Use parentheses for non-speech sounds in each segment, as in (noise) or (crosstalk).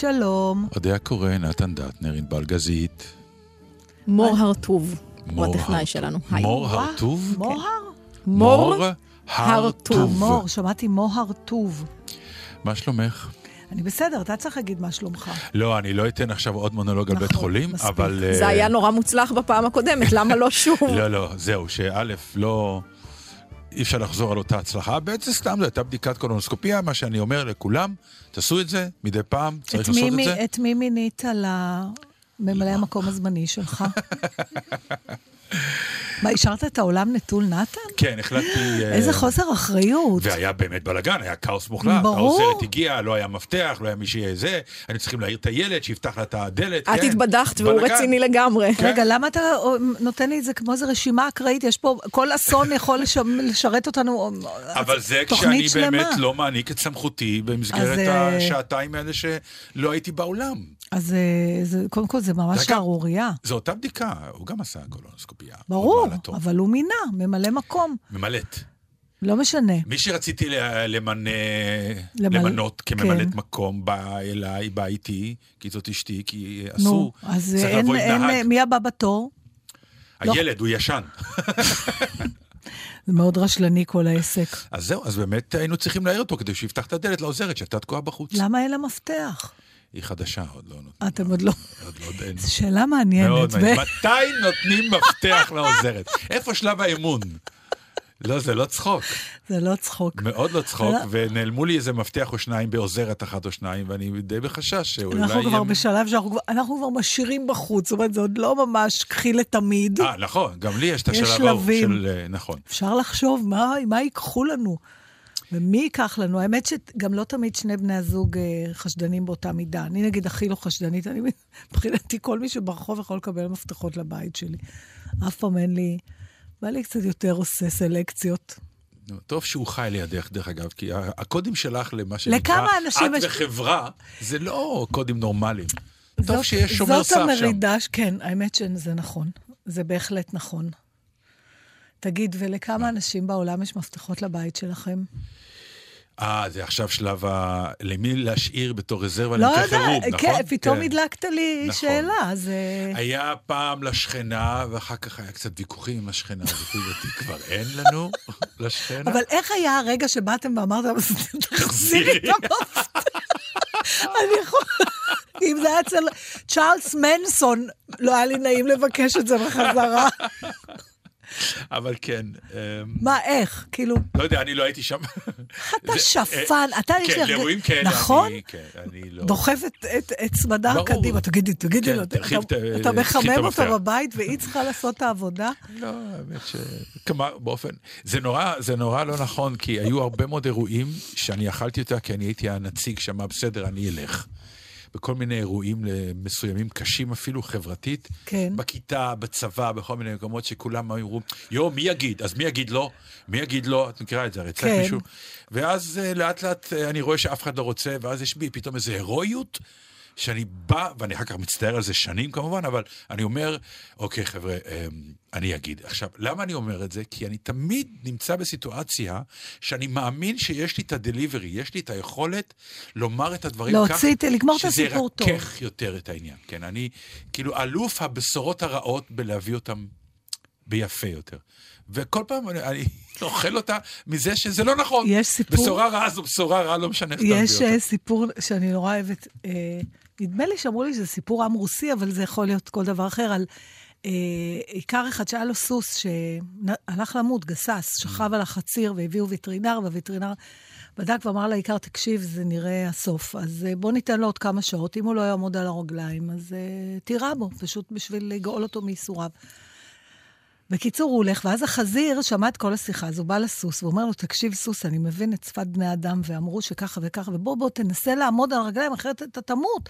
שלום. אודיה קורא, נתן דטנר, ענבל גזית. מור הרטוב, הוא מור הטכנאי הרטוב. שלנו. מור הרטוב? מוהר? מור הרטוב. מור, שמעתי מוהר טוב. מה שלומך? אני בסדר, אתה צריך להגיד מה שלומך. לא, אני לא אתן עכשיו עוד מונולוג על נכון, בית חולים, מספיק. אבל... אה, זה היה נורא מוצלח בפעם הקודמת, למה לא שוב? (laughs) לא, לא, זהו, שא', לא... אי אפשר לחזור על אותה הצלחה. בעצם סתם זו הייתה בדיקת קולונוסקופיה, מה שאני אומר לכולם, תעשו את זה מדי פעם, צריך לעשות מי את זה. את מי מינית לממלא המקום הזמני שלך? (laughs) מה, השארת את העולם נטול נתן? כן, החלטתי... אה, איזה חוסר אחריות. והיה באמת בלאגן, היה כאוס מוחלט. ברור. העוזרת הגיעה, לא היה מפתח, לא היה מי שיהיה זה, היינו צריכים להעיר את הילד, שיפתח לה את הדלת, את כן. התבדחת והוא. רציני לגמרי. כן. רגע, למה אתה נותן לי את זה כמו איזה רשימה אקראית? יש פה, כל אסון יכול לש- לשרת אותנו, אבל זה כשאני. באמת לא מעניק את סמכותי במסגרת אה, השעתיים האלה שלא הייתי באולם. אז אה, זה, קודם כל זה ממש. שערורייה. זו אותה בדיקה, הוא גם עשה קולונוסקופיה. ברור. אבל הוא מינה, ממלא מקום. ממלאת. לא משנה. מי שרציתי למנה, למל- למנות כממלאת כן. מקום, בא אליי, בא איתי, כי זאת אשתי, כי נו, אסור, אז צריך אין, אין. מי הבא בתור? לא. הילד, הוא ישן. זה מאוד רשלני כל העסק. אז זהו, אז באמת היינו צריכים להעיר אותו כדי שיפתח את הדלת לעוזרת שהייתה תקועה בחוץ. למה אין לה מפתח? היא חדשה, עוד לא נותנים. אתם עוד לא... עוד לא. זו (laughs) שאלה מעניינת. מתי נותנים מפתח לעוזרת? איפה שלב האמון? לא, זה לא צחוק. זה לא צחוק. מאוד לא צחוק, לא. ונעלמו לי איזה מפתח או שניים בעוזרת אחת או שניים, ואני די בחשש שאולי... אנחנו כבר הם- בשלב שאנחנו כבר- אנחנו כבר משאירים בחוץ, זאת אומרת, זה עוד לא ממש קחי לתמיד. אה, נכון, גם לי יש את השלב ההוא. של... אה, נכון. אפשר לחשוב מה, מה ייקחו לנו. ומי ייקח לנו? האמת שגם לא תמיד שני בני הזוג אה, חשדנים באותה מידה. אני נגיד הכי לא חשדנית, אני (laughs) מבחינתי כל מי שברחוב יכול לקבל מפתחות לבית שלי. אף פעם אין לי... בא לי קצת יותר עושה סלקציות. טוב שהוא חי לידך, דרך אגב, כי הקודים שלך למה שנקרא... את יש- וחברה, זה לא קודים נורמליים. טוב זאת- שיש שומר זאת סף שם. המרידה, ש- כן, האמת שזה נכון. זה בהחלט נכון. תגיד, ולכמה אנשים בעולם יש מפתחות לבית שלכם? אה, זה עכשיו שלב ה... למי להשאיר בתור רזרבה לא למקרה חירום, יודעת, נכון? כן, פתאום כן. הדלקת לי נכון. שאלה, אז... אה, היה פעם לשכנה, ואחר כך היה קצת ויכוחים עם השכנה, לפי דעתי כבר אין לנו (laughs) לשכנה. אבל איך היה הרגע שבאתם ואמרת, תחזירי את המפתח? אני יכול... אם זה היה אצל צ'ארלס מנסון, לא היה לי נעים לבקש את זה בחזרה. אבל כן, אמ, מה, איך? כאילו, לא יודע, אני לא הייתי שם. אתה שפן, אתה יש כן. לאירועים כאלה, נכון? אני- כן, אני לא... דוחף את- צמדה. קדימה, תגידי, תגידי כן, לו, אתה- מחמם אותו. בבית והיא צריכה לעשות את העבודה? לא, האמת ש... כמה, באופן... זה נורא, זה נורא לא נכון, כי היו הרבה מאוד אירועים שאני אכלתי אותה, כי אני הייתי הנציג שאמר, בסדר, אני אלך. בכל מיני אירועים מסוימים, קשים אפילו חברתית. כן. בכיתה, בצבא, בכל מיני מקומות שכולם אמרו, יואו, מי יגיד? אז מי יגיד לא? מי יגיד לא? את מכירה את זה, הרי צריך כן. מישהו... ואז אה, לאט לאט אה, אני רואה שאף אחד לא רוצה, ואז יש בי פתאום איזו הירואיות. שאני בא, ואני אחר כך מצטער על זה שנים כמובן, אבל אני אומר, אוקיי חבר'ה, אמ, אני אגיד. עכשיו, למה אני אומר את זה? כי אני תמיד נמצא בסיטואציה שאני מאמין שיש לי את הדליברי, יש לי את היכולת לומר את הדברים להוציא כך, לגמור את הסיפור טוב. שזה ירכך יותר את העניין. כן, אני כאילו אלוף הבשורות הרעות בלהביא אותם ביפה יותר. וכל פעם אני, אני (laughs) אוכל אותה מזה שזה לא נכון. יש סיפור- בשורה רעה זו בשורה רעה, לא משנה איך אתה יש מביא אה, אותה. סיפור שאני נורא אוהבת, אה, נדמה לי שאמרו לי שזה סיפור עם רוסי, אבל זה יכול להיות כל דבר אחר, על אה, עיקר אחד שהיה לו סוס שהלך למות, גסס, שכב על החציר והביאו וטרינר, והווטרינר בדק ואמר לעיקר, תקשיב, זה נראה הסוף, אז אה, בוא ניתן לו עוד כמה שעות, אם הוא לא יעמוד על הרגליים, אז אה, תירה בו, פשוט בשביל לגאול אותו מייסוריו. בקיצור, הוא הולך, ואז החזיר שמע את כל השיחה, אז הוא בא לסוס, ואומר לו, תקשיב, סוס, אני מבין את שפת בני אדם, ואמרו שככה וככה, ובוא, בוא, תנסה לעמוד על הרגליים, אחרת אתה תמות.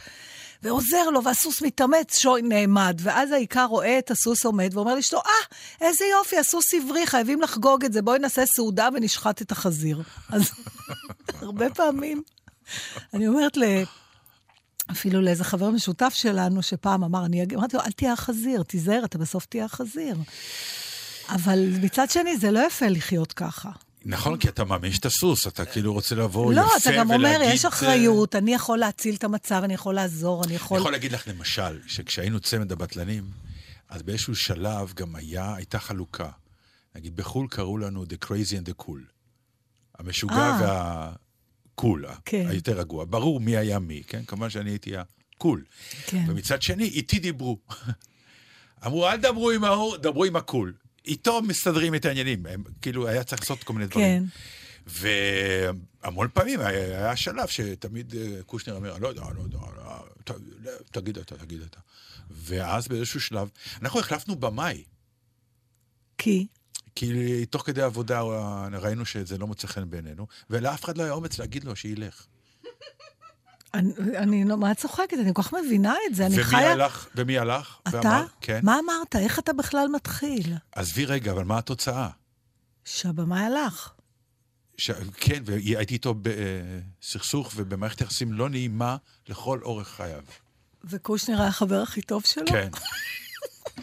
ועוזר לו, והסוס מתאמץ, שוי נעמד, ואז העיקר רואה את הסוס עומד, ואומר לאשתו, אה, איזה יופי, הסוס הבריא, חייבים לחגוג את זה, בואי נעשה סעודה ונשחט את החזיר. אז (laughs) הרבה פעמים, אני אומרת ל... אפילו לאיזה חבר משותף שלנו, שפעם אמר, אני אמרתי לו, אל תהיה החזיר, תיזהר, אתה בסוף תהיה החזיר. אבל מצד שני, זה לא יפה לחיות ככה. נכון, כי אתה מאמין שאתה סוס, אתה כאילו רוצה לבוא לא, יפה אתה גם אומר, ולהגיד, יש אה, אחריות, אני יכול להציל את המצב, אני יכול לעזור, אני אני יכול... יכול להגיד לך למשל, שכשהיינו צמד הבטלנים, אז באיזשהו שלב גם היה, הייתה חלוקה. נגיד, בחו"ל קראו לנו The Crazy and the Cool. המשוגע אה. והקול, כן. היותר רגוע. ברור מי היה מי, כן? כמובן שאני הייתי הקול. כן. ומצד שני, איתי דיברו. אמרו, אל דברו עם ההוא, דברו עם הקול. איתו מסתדרים את העניינים. הם, כאילו, היה צריך לעשות כל מיני דברים. כן. והמון פעמים היה, שלב שתמיד אה, קושניר אומר, לא יודע, לא יודע, אה, ת, תגיד אתה, תגיד אתה. ואז באיזשהו שלב, אנחנו החלפנו במאי, כי? כי תוך כדי עבודה אה, ראינו שזה לא מוצא חן בעינינו, ולאף אחד לא היה אומץ להגיד לו שילך. אני, אני לא, מה את צוחקת? אני כל כך מבינה את זה, אני ומי חיה... הלך, ומי הלך? אתה? ואמר, כן. מה אמרת? איך אתה בכלל מתחיל? עזבי רגע, אבל מה התוצאה? שהבמאי הלך. ש... כן, והייתי איתו בסכסוך ובמערכת יחסים לא נעימה לכל אורך חייו. וקושניר היה החבר הכי טוב שלו? כן.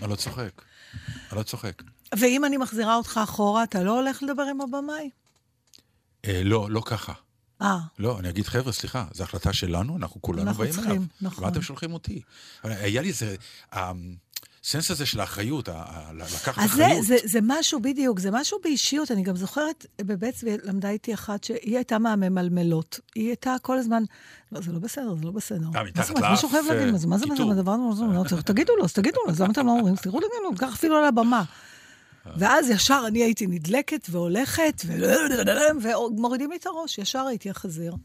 אני לא צוחק. אני לא צוחק. ואם אני מחזירה אותך אחורה, אתה לא הולך לדבר עם הבמאי? אה, לא, לא ככה. אה, לא, אני אגיד, חבר'ה, סליחה, זו החלטה שלנו, אנחנו כולנו אנחנו באים צריכים, אליו. נכון. מה אתם שולחים אותי? אבל היה לי איזה... הסנס הזה של האחריות, לקחת אז זה, אחריות. זה, זה משהו, בדיוק, זה משהו באישיות. אני גם זוכרת, בבית צבי למדה איתי אחת שהיא הייתה מהממלמלות. היא הייתה כל הזמן, לא, זה לא בסדר, זה לא בסדר. אה, מה מתחת אומרת, מישהו חייב לאף, להבין, אה, מה זה, מה זה, מה זה, קיטור. הדבר הזה, לא צריך, תגידו לו, אז תגידו לו, אז למה אתם לא אומרים? סליחו תגידו, ככה אפילו על הבמה. ואז ישר אני הייתי נדלקת והולכת, ומורידים לי את הראש, ישר הייתי החזיר.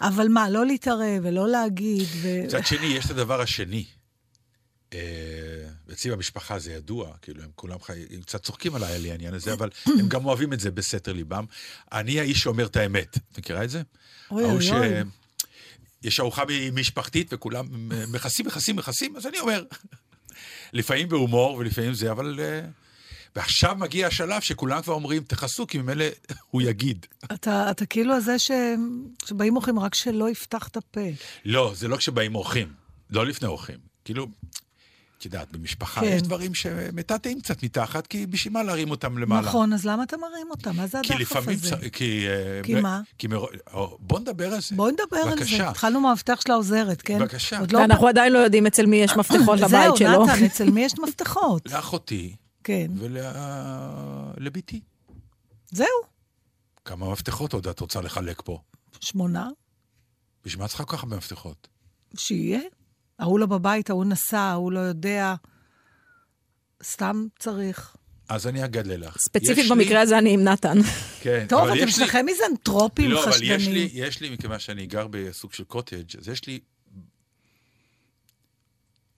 אבל מה, לא להתערב ולא להגיד, ו... מצד שני, יש את הדבר השני. אה, אצלי במשפחה זה ידוע, כאילו, הם כולם חי... הם קצת צוחקים עליי על העניין הזה, אבל הם גם אוהבים את זה בסתר ליבם. אני האיש שאומר את האמת. את מכירה את זה? אוי, אוי, ש- אוי. יש ארוחה משפחתית וכולם מכסים, מכסים, מכסים, אז אני אומר. (laughs) לפעמים בהומור ולפעמים זה, אבל... אה, ועכשיו מגיע השלב שכולם כבר אומרים, תכסו, כי ממילא הוא יגיד. אתה, אתה כאילו הזה ש... שבאים אורחים, רק שלא יפתח את הפה. לא, זה לא כשבאים אורחים, לא לפני אורחים. כאילו, את יודעת, במשפחה כן. יש דברים שמטאטאים קצת מתחת, כי בשביל מה להרים אותם למעלה? נכון, אז למה אתה מרים אותם? מה זה כי הדחף לפעמים הזה? צריך, כי... אה, כי מה? כי מר... או, בוא נדבר על זה. בואי נדבר על זה. בבקשה. התחלנו מהמפתח של העוזרת, כן? בבקשה. לא... ואנחנו עדיין לא יודעים אצל מי יש מפתחות לבית שלו. זהו, נתן, אצל מי יש מפתחות? לאחותי כן. ולביתי. זהו, כמה מפתחות עוד את רוצה לחלק פה? שמונה, בשביל מה צריכה כל כך הרבה מפתחות? שיהיה. ההוא לא בבית, ההוא נסע, ההוא לא יודע. סתם צריך. אז אני אגלה לך. ספציפית יש לי- במקרה הזה אני עם נתן. כן, טוב, אתם יש לי- מיזנטרופים לא, אבל יש לי. יש לי, מכיוון שאני גר בסוג של קוטג', אז יש לי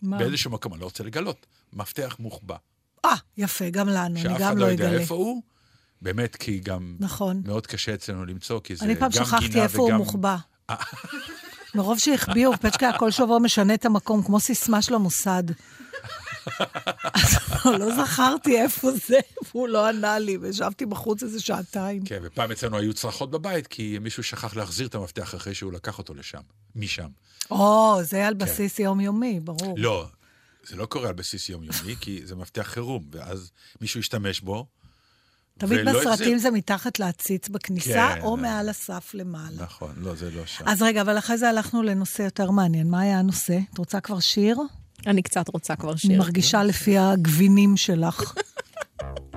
מה? באיזשהו מקום, אני לא רוצה לגלות, מפתח מוחבא. אה, יפה, גם לנו, אני שאף גם אחד לא לא יודע אגלה. איפה הוא. באמת, כי גם נכון. מאוד קשה אצלנו למצוא, כי זה אני גם פעם גינה שכחתי איפה הוא וגם- מוחבא. מרוב שהחביאו, פצ'קה כל שבוע משנה את המקום, כמו סיסמה של המוסד. אז (laughs) לא זכרתי איפה זה, והוא לא ענה לי, וישבתי בחוץ איזה שעתיים. כן, ופעם אצלנו היו צרחות בבית, כי מישהו שכח להחזיר את המפתח אחרי שהוא לקח אותו לשם, משם. או, זה על בסיס יומיומי, ברור. כן. לא, זה לא קורה על בסיס יומיומי, כי זה מפתח חירום, ואז מישהו ישתמש בו, תמיד בסרטים. זה מתחת לעציץ בכניסה, כן. או מעל הסף למעלה. נכון, לא, זה לא שם. אז רגע, אבל אחרי זה הלכנו לנושא יותר מעניין. מה היה הנושא? את רוצה כבר שיר? אני קצת רוצה כבר שיר. מרגישה לפי הגבינים שלך. (laughs)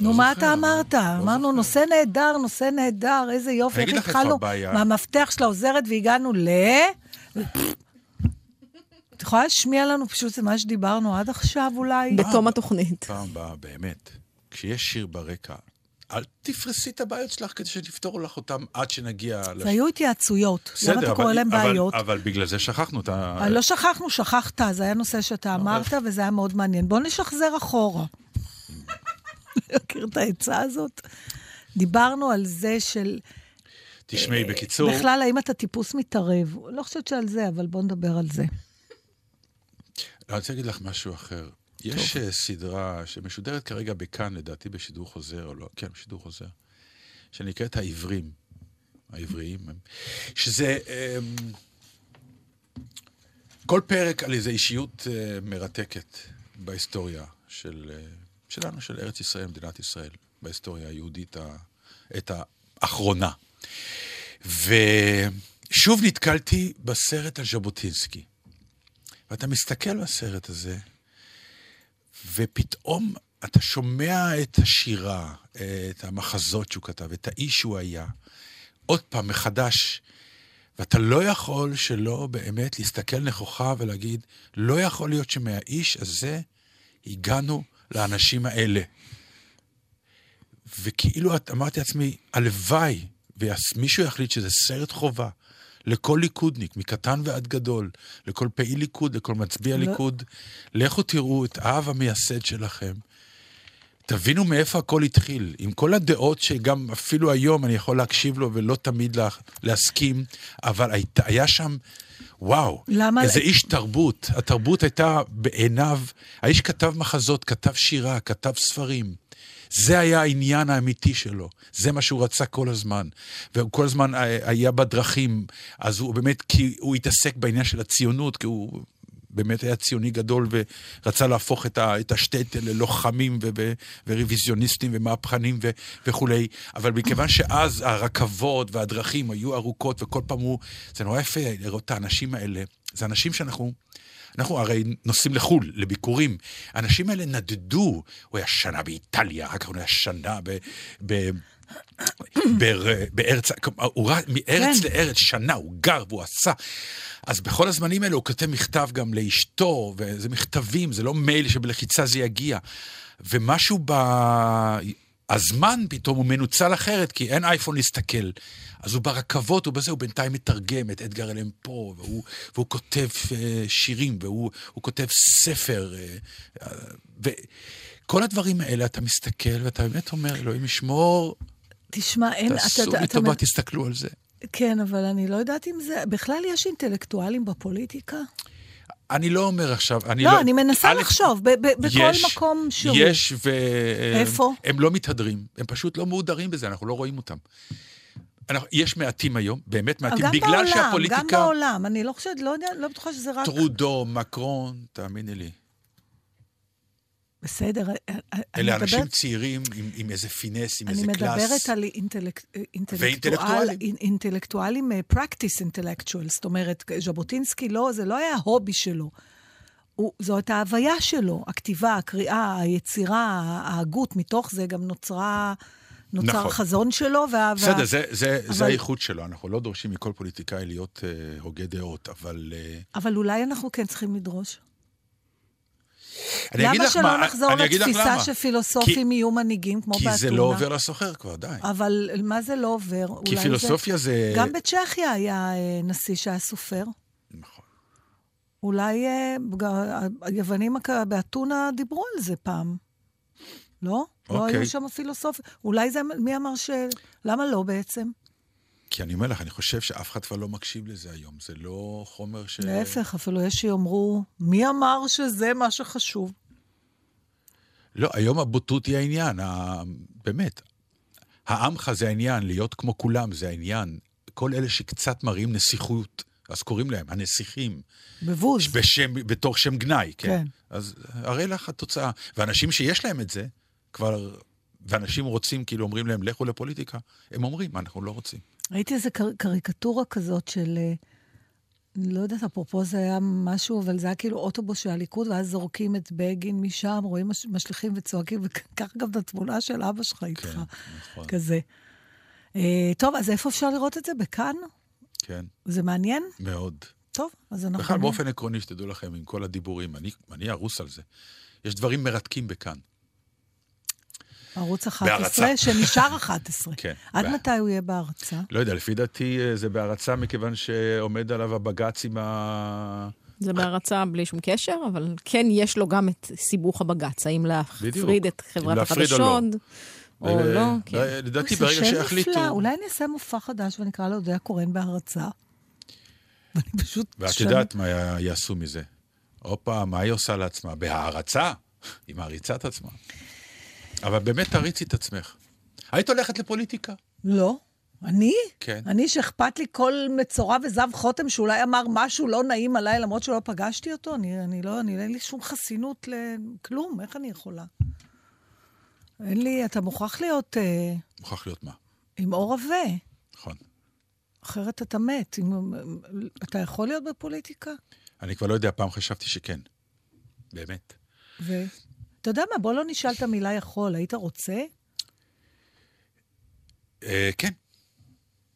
נו, מה אתה אמרת? אמרנו, נושא נהדר, נושא נהדר, איזה יופי. איך התחלנו. מהמפתח של העוזרת והגענו ל... את יכולה להשמיע לנו פשוט את מה שדיברנו עד עכשיו אולי? בתום התוכנית. פעם הבאה, באמת, כשיש שיר ברקע, אל תפרסי את הבעיות שלך כדי שנפתור לך אותן עד שנגיע... זה היו התייעצויות. למה אתה אבל- קורא להם בעיות? אבל בגלל זה שכחנו את ה... אה, לא שכחנו, שכחת, זה היה נושא שאתה אמרת, וזה היה מאוד מעניין. בוא נשחזר אחורה. מכיר את העצה הזאת? דיברנו על זה של... תשמעי, בקיצור, בכלל, האם אתה טיפוס מתערב? לא חושבת שעל זה, אבל בוא נדבר על זה. אני רוצה להגיד לך משהו אחר. יש אה, סדרה שמשודרת כרגע בכאן, לדעתי בשידור חוזר, או לא, כן, בשידור חוזר, שנקראת העברים. העבריים. שזה... אמ, כל פרק על איזו אישיות אה, מרתקת בהיסטוריה של, אה, שלנו, של ארץ ישראל, מדינת ישראל, בהיסטוריה היהודית ה- את האחרונה. ושוב נתקלתי בסרט על ז'בוטינסקי. ואתה מסתכל בסרט הזה, ופתאום אתה שומע את השירה, את המחזות שהוא כתב, את האיש שהוא היה, עוד פעם, מחדש, ואתה לא יכול שלא באמת להסתכל נכוחה ולהגיד, לא יכול להיות שמהאיש הזה הגענו לאנשים האלה. וכאילו את- אמרתי לעצמי, הלוואי ומישהו יחליט שזה סרט חובה לכל ליכודניק, מקטן ועד גדול, לכל פעיל ליכוד, לכל מצביע לא. ליכוד, לכו תראו את האב המייסד שלכם. תבינו מאיפה הכל התחיל, עם כל הדעות שגם אפילו היום אני יכול להקשיב לו ולא תמיד לה, להסכים, אבל היית, היה שם, וואו, למה- איזה איש תרבות. התרבות הייתה בעיניו, האיש כתב מחזות, כתב שירה, כתב ספרים. זה היה העניין האמיתי שלו, זה מה שהוא רצה כל הזמן. והוא כל הזמן היה בדרכים, אז הוא באמת, כי הוא התעסק בעניין של הציונות, כי הוא באמת היה ציוני גדול ורצה להפוך את, את השטייטל ללוחמים ו, ו, ורוויזיוניסטים ומהפכנים ו, וכולי. אבל מכיוון שאז הרכבות והדרכים היו ארוכות וכל פעם הוא... זה נורא יפה לראות את האנשים האלה. זה אנשים שאנחנו... אנחנו הרי נוסעים לחו"ל, לביקורים. האנשים האלה נדדו, הוא היה שנה באיטליה, אחר כך הוא היה שנה ב... ב בארץ, הוא רץ מארץ כן. לארץ שנה, הוא גר והוא עשה. אז בכל הזמנים האלה הוא כותב מכתב גם לאשתו, וזה מכתבים, זה לא מייל שבלחיצה זה יגיע. ומשהו ב... הזמן פתאום הוא מנוצל אחרת, כי אין אייפון להסתכל. אז הוא ברכבות, הוא בזה, הוא בינתיים מתרגם את אדגר אלם פה, והוא, והוא כותב אה, שירים, והוא הוא כותב ספר. אה, אה, וכל הדברים האלה, אתה מסתכל ואתה באמת אומר, אלוהים ישמור, תשמע, אין... תעשו לי אתה- טובה, תסתכלו על זה. כן, אבל אני לא יודעת אם זה... בכלל יש אינטלקטואלים בפוליטיקה? אני לא אומר עכשיו, אני לא, לא... אני מנסה א', לחשוב, ב- ב- בכל יש- מקום שהוא. יש, ו... איפה? הם לא מתהדרים, הם פשוט לא מאודרים בזה, אנחנו לא רואים אותם. אנחנו, יש מעטים היום, באמת מעטים, גם בגלל בעולם, שהפוליטיקה... גם בעולם. אני לא חושבת, לא יודע, לא בטוחה שזה רק... טרודו, מקרון, תאמיני לי. בסדר, אני אלה אנשים מדברת- צעירים עם, עם איזה פינס, עם אני איזה קלאס. מדברת על אינטלק- אינטלקטואל, ואינטלקטואלים. אינ- אינטלקטואלים, אה, practice intellectual, זאת אומרת, ז'בוטינסקי לא, זה לא היה ההובי שלו. הוא, זו הייתה ההוויה שלו, הכתיבה, הקריאה, היצירה, ההגות, מתוך זה גם נוצרה, נוצר נכון. חזון שלו. וה, בסדר, זה, זה, אבל- זה הייחוד שלו, אנחנו לא דורשים מכל פוליטיקאי להיות אה, הוגה דעות, אבל... אה, אבל אולי אנחנו כן צריכים לדרוש. למה שלא מה, נחזור לתפיסה. שפילוסופים יהיו מנהיגים, כמו כי באתונה? זה לא עובר לסוחר כבר, די. אבל מה זה לא עובר? כי פילוסופיה זה... גם בצ'כיה היה אה, נשיא שהיה סופר. נכון. אולי אה, היוונים באתונה דיברו על זה פעם. לא? לא אוקיי. היו שם פילוסופים. אולי זה, מי אמר ש... למה לא בעצם? כי אני אומר לך, אני חושב שאף אחד כבר לא מקשיב לזה היום, זה לא חומר ש... להפך, אפילו יש שיאמרו, מי אמר שזה מה שחשוב? לא, היום הבוטות היא העניין, ה... באמת. העמך זה העניין, להיות כמו כולם זה העניין. כל אלה שקצת מראים נסיכות, אז קוראים להם הנסיכים, בבוז. בשם, בתור שם גנאי, כן? כן. אז הרי לך התוצאה. ואנשים שיש להם את זה, כבר... ואנשים רוצים, כאילו אומרים להם, לכו לפוליטיקה, הם אומרים, אנחנו לא רוצים. ראיתי איזו קר... קריקטורה כזאת של... אה, לא יודעת, אפרופו זה היה משהו, אבל זה היה כאילו אוטובוס של הליכוד, ואז זורקים את בגין משם, רואים מש... משליכים וצועקים, וכך גם את התמונה של אבא שלך איתך, כן, נכון. כזה. אה, טוב, אז איפה אפשר לראות את זה? בכאן? כן, זה מעניין? מאוד. טוב, אז אנחנו... בכלל, באופן עקרוני, שתדעו לכם, עם כל הדיבורים, אני, אני ארוס על זה. יש דברים מרתקים בכאן. ערוץ 11, בהרצה. שנשאר 11. כן. עד ב- מתי הוא יהיה בהרצה? לא יודע, לפי דעתי אה, זה בהרצה מכיוון שעומד עליו הבג"ץ עם ה... זה בהרצה בלי שום קשר, אבל כן יש לו גם את סיבוך הבג"ץ, האם להפריד את חברת או לא. החדשות, או ו- לא. כן. לדעתי, ברגע שיחליטו... נפלא, אולי אני אעשה מופע חדש ונקרא לו יודע קורן בהרצה. (laughs) ואני פשוט... ואת יודעת מה יעשו מזה. הופה, מה היא עושה לעצמה? בהערצה. היא מעריצה את עצמה. אבל באמת תריצי את עצמך. היית הולכת לפוליטיקה? לא. אני? כן. אני שאכפת לי כל מצורע וזב חותם שאולי אמר משהו לא נעים עליי, למרות שלא פגשתי אותו? אני, אני לא, אני, אין לי שום חסינות לכלום, איך אני יכולה? אין לי, אתה מוכרח להיות אה, מוכרח להיות מה. עם עור עבה, נכון. אחרת אתה מת. אם, אתה יכול להיות בפוליטיקה? אני כבר לא יודע, פעם חשבתי שכן. באמת. ואתה יודע מה, בוא לא נשאל את המילה יכול, היית רוצה? אה, כן.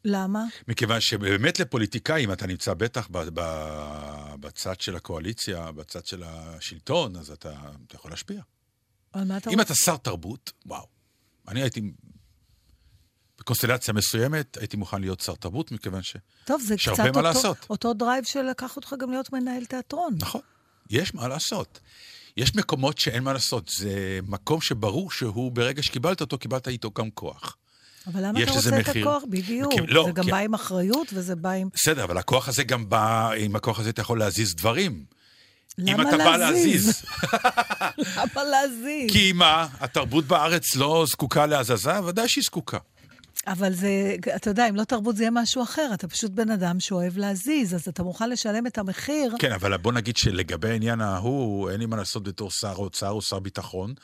למה? מכיוון שבאמת לפוליטיקאים, אתה נמצא בטח ב- ב- בצד של הקואליציה, בצד של השלטון, אז אתה, אתה יכול להשפיע. על מה אתה אם רוצה? אתה שר תרבות, וואו. אני הייתי, בקונסטלציה מסוימת, הייתי מוכן להיות שר תרבות, מכיוון ש... טוב, זה קצת אותו, לעשות. אותו drive שלקח אותך גם להיות מנהל תיאטרון. נכון, יש מה לעשות. יש מקומות שאין מה לעשות. זה מקום שברור שהוא, ברגע שקיבלת אותו, קיבלת איתו גם כוח. אבל למה אתה רוצה את מחיר. הכוח? בדיוק. כי- לא, זה גם כי- בא עם אחריות וזה בא עם... בסדר, אבל הכוח הזה גם בא, עם הכוח הזה אתה יכול להזיז דברים. למה אם אתה בא להזיז? להזיז. (laughs) למה להזיז? כי מה, התרבות בארץ לא זקוקה להזזה? ודאי שהיא זקוקה. אבל זה, אתה יודע, אם לא תרבות זה יהיה משהו אחר. אתה פשוט בן אדם שאוהב להזיז, אז אתה מוכן לשלם את המחיר. כן, אבל בוא נגיד שלגבי העניין ההוא, אין לי מה לעשות בתור שר אוצר או שר ביטחון,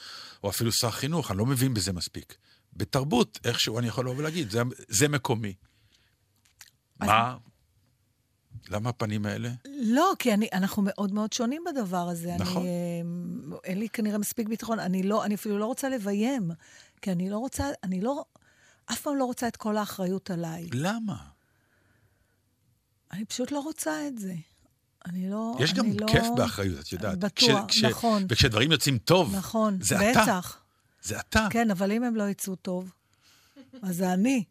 או אפילו שר חינוך, אני לא מבין בזה מספיק. בתרבות, איכשהו אני יכול לבוא ולהגיד, זה, זה מקומי. מה? למה הפנים האלה? לא, כי אני, אנחנו מאוד מאוד שונים בדבר הזה. נכון. אני, אה, אין לי כנראה מספיק ביטחון. אני, לא, אני אפילו לא רוצה לביים, כי אני לא רוצה, אני לא, אף פעם לא רוצה את כל האחריות עליי. למה? אני פשוט לא רוצה את זה. אני לא... יש גם אני לא... כיף באחריות, את יודעת. בטוח, כש- כש- נכון. וכשדברים יוצאים טוב, נכון, זה אתה. בטח. זה אתה. כן, אבל אם הם לא יצאו טוב, אז זה אני.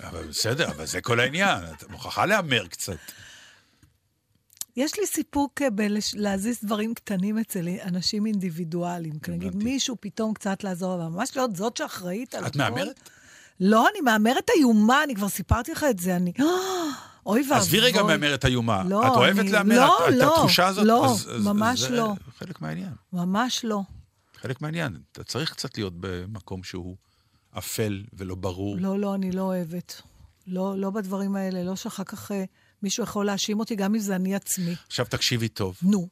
אבל בסדר, אבל זה כל העניין. את מוכרחה להמר קצת. יש לי סיפוק אה, בלהזיז דברים קטנים אצל אנשים אינדיבידואליים. נגיד. מישהו פתאום קצת לעזור, אבל ממש להיות זאת שאחראית על את הכל. מהמרת? לא, אני מהמרת איומה, אני כבר סיפרתי לך את זה, אני... (gasps) אוי ואבוי. עזבי רגע מהמרת איומה. לא, את אוהבת אני- להמר? לא, את- את לא, התחושה הזאת? לא, אז- אז- ממש זה לא. חלק מהעניין. ממש לא. חלק מהעניין. אתה צריך קצת להיות במקום שהוא אפל ולא ברור. לא, לא, אני לא אוהבת. לא, לא בדברים האלה, לא שאחר כך אה, מישהו יכול להאשים אותי, גם אם זה אני עצמי. עכשיו תקשיבי טוב. נו,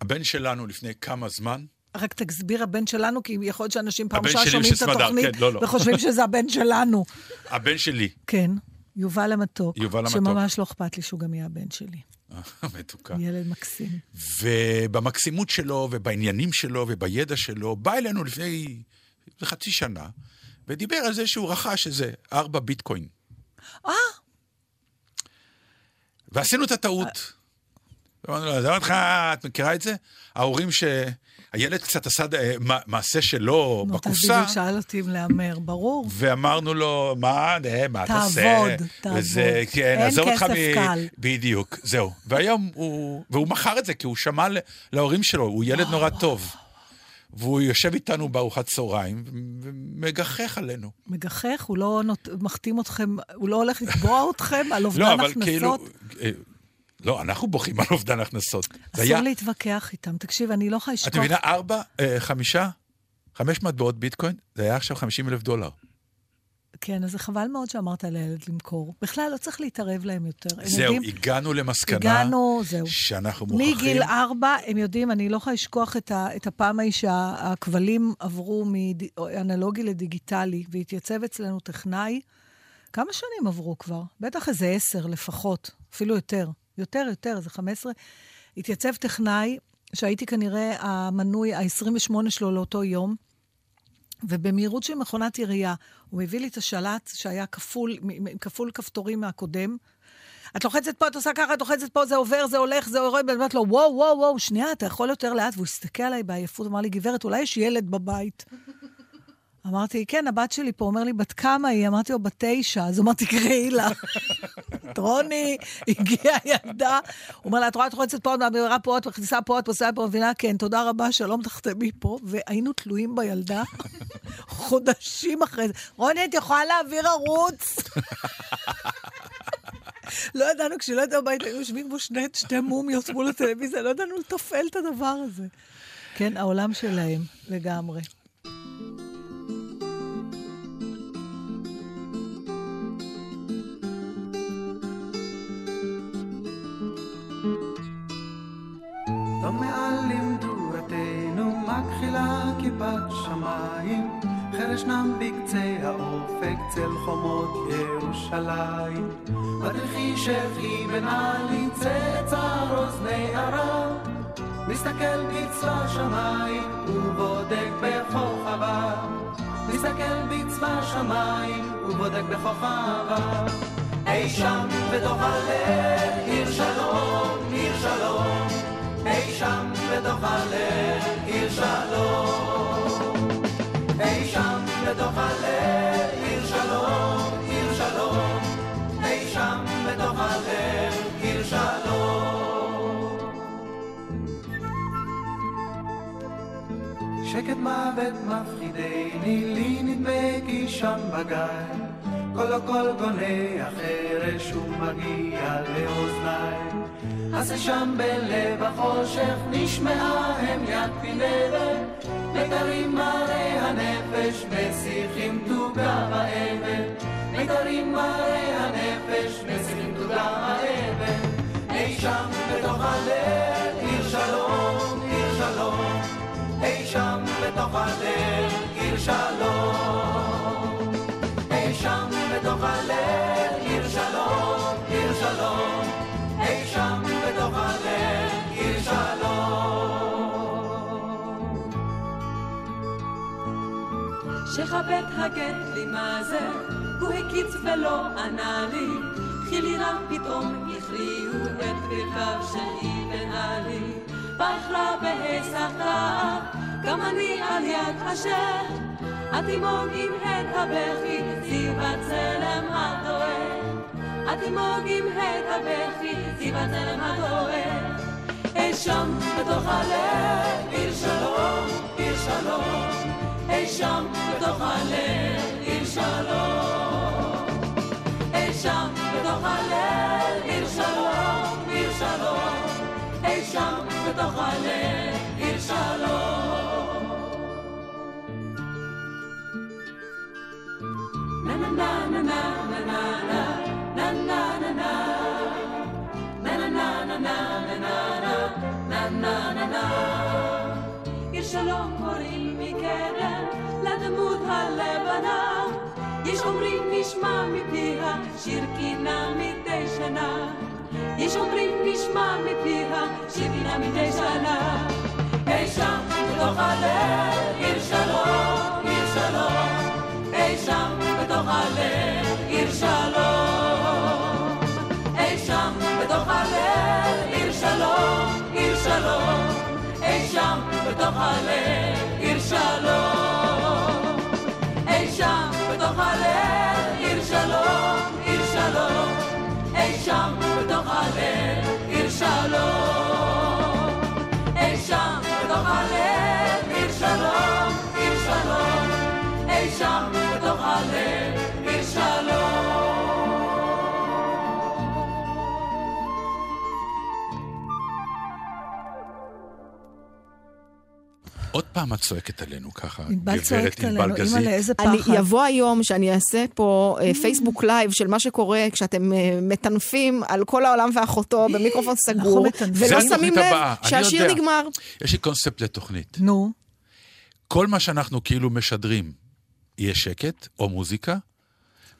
הבן שלנו לפני כמה זמן, רק תסביר הבן שלנו, כי יכול להיות שאנשים פעם ראשונה שומעים את התוכנית כן, לא, לא. וחושבים שזה הבן שלנו. (laughs) הבן שלי, כן, יובל המתוק. יובל המתוק. שממש לא אכפת לי שהוא גם יהיה הבן שלי. (laughs) מתוקה. ילד מקסים. ובמקסימות שלו, ובעניינים שלו, ובידע שלו, בא אלינו לפני חצי שנה, ודיבר על זה שהוא רכש איזה ארבע ביטקוין. אה, ועשינו את הטעות. אמרנו לו, עזוב אותך, את מכירה את זה? ההורים שהילד קצת עשה אה, מע- מעשה שלו נו, בקופסה, בדיוק שאל אותי אם להמר, ברור. ואמרנו לו, מה, אה, מה אתה עושה? תעבוד, תעבוד. וזה, כן, אין עזוב אותך כסף קל. בדיוק, זהו. והיום הוא... והוא מכר את זה, כי הוא שמע להורים שלו, הוא ילד נורא טוב. והוא יושב איתנו בארוחת צהריים ומגחך עלינו. מגחך, הוא לא נות... מחתים אתכם, הוא לא הולך לתבוע אתכם על אובדן לא, אבל הכנסות? כאילו... לא, אנחנו בוכים על אובדן הכנסות. אסור היה, להתווכח איתם. תקשיב, אני לא יכולה לשכוח... את מבינה, ארבע, אה, חמישה, חמש מטבעות ביטקוין, זה היה עכשיו 50 אלף דולר. כן, אז זה חבל מאוד שאמרת לילד למכור. בכלל, לא צריך להתערב להם יותר. זהו, יודעים- הגענו למסקנה הגענו, זהו. שאנחנו מוכרחים... מגיל ארבע, הם יודעים, אני לא יכולה לשכוח את, ה, את הפעם ההיא שהכבלים עברו מאנלוגי לדיגיטלי, והתייצב אצלנו טכנאי. כמה שנים עברו כבר? בטח איזה עשר לפחות, אפילו יותר. יותר, יותר, חמש עשרה. התייצב טכנאי, שהייתי כנראה המנוי ה-28 שלו לאותו יום, ובמהירות של מכונת ירייה, הוא מביא לי את השלט שהיה כפול, כפול כפתורים מהקודם. את לוחצת פה, את עושה ככה, את לוחצת פה, זה עובר, זה הולך, זה יורד, ואני אומרת לו, וואו, וואו, וואו, שנייה, אתה יכול יותר לאט? והוא הסתכל עליי בעייפות, אמר לי, גברת, אולי יש ילד בבית. אמרתי, כן, הבת שלי פה, אומר לי, בת כמה היא? אמרתי לו, בת תשע. אז הוא אמר, תקראי לה. את (laughs) רוני, הגיעה ילדה. הוא אומר לה, את רואה, את לוחצת פה, את מעבירה פה, את מכניסה פה, את עושה פה, מבינה? כן, תודה רבה, שלום, תחתמי פה. והיינו תלויים בילדה (laughs) חודשים אחרי זה. רוני, את יכולה להעביר ערוץ? (laughs) לא ידענו, כשלא ידענו בבית, היינו יושבים בו שני, שתי מומיות מול הטלוויזיה, לא ידענו לתפעל את הדבר הזה. כן, העולם שלהם, לגמרי. לא מעל לימדו עתינו מכחילה כיפת שמיים, חרש נם בקצה האופק צל חומות ירושלים. מדריכי שבחי בנעלי צאצר אוזני ערב, מסתכל בצבא שמיים ובודק בכוכביו. מסתכל בצבא שמיים ובודק בכוכביו. אי שם בתוך הלב, עיר שלום, עיר שלום. אי שם בתוך הלב, עיר שלום. אי שם בתוך הלב, עיר שלום, עיר שלום. אי שם בתוך הלב, עיר שלום. שקט מוות מפחידני, לי נדמה כי שם בגיא. קול הקול גונה החרש ומגיע לאוזניי. אז שם בלב החושך נשמעה הם יד פינבת, מיתרים מראה הנפש משיחים תוגה באבן. מיתרים מראה הנפש משיחים תוגה באבן. אי שם בתוך הלב, עיר שלום, עיר שלום. אי שם בתוך הלב, עיר שלום. אי שם בתוך הלב, שכבד הגט לי מה זה, הוא הקיץ ולא ענה לי, חילי רם פתאום הכריעו את ברכיו של אבן עלי. בחרה בהיסחה, גם אני על יד השם. התימוג עם הד הבכי, זיו הצלם הדואג. התימוג עם הד הבכי, זיו הצלם הדואג. אי שם בתוך הלב, עיר שלום, עיר שלום. אי שם בתוך הלב, עיר שלום. אי שם בתוך הלב, עיר שלום, עיר שלום. אי שם בתוך הלב, עיר שלום. na na na na na na na na na na na na na na na לדמות הלבנה. יש אומרים נשמע מפיה שיר קינה מדי שנה יש אומרים נשמע מפיה שיר קינה מדי שנה אי שם בתוך הלב עיר שלום עיר שלום. אי שם בתוך הלב עיר שלום. אי שם בתוך הלב עיר שלום עיר שלום. אי שם בתוך הלב שם בתוך הלב עיר שלום עוד פעם את צועקת עלינו ככה, ענבל גברת צועקת ענבל עלינו, גזית. אימא'לה, איזה אני, פחד. יבוא היום שאני אעשה פה אה, פייסבוק live של מה שקורה כשאתם אה, מטנפים על כל העולם ואחותו במיקרופון סגור, ולא שמים לב אני שהשיר. נגמר. יש לי קונספט לתוכנית. נו, כל מה שאנחנו כאילו משדרים, יהיה שקט או מוזיקה,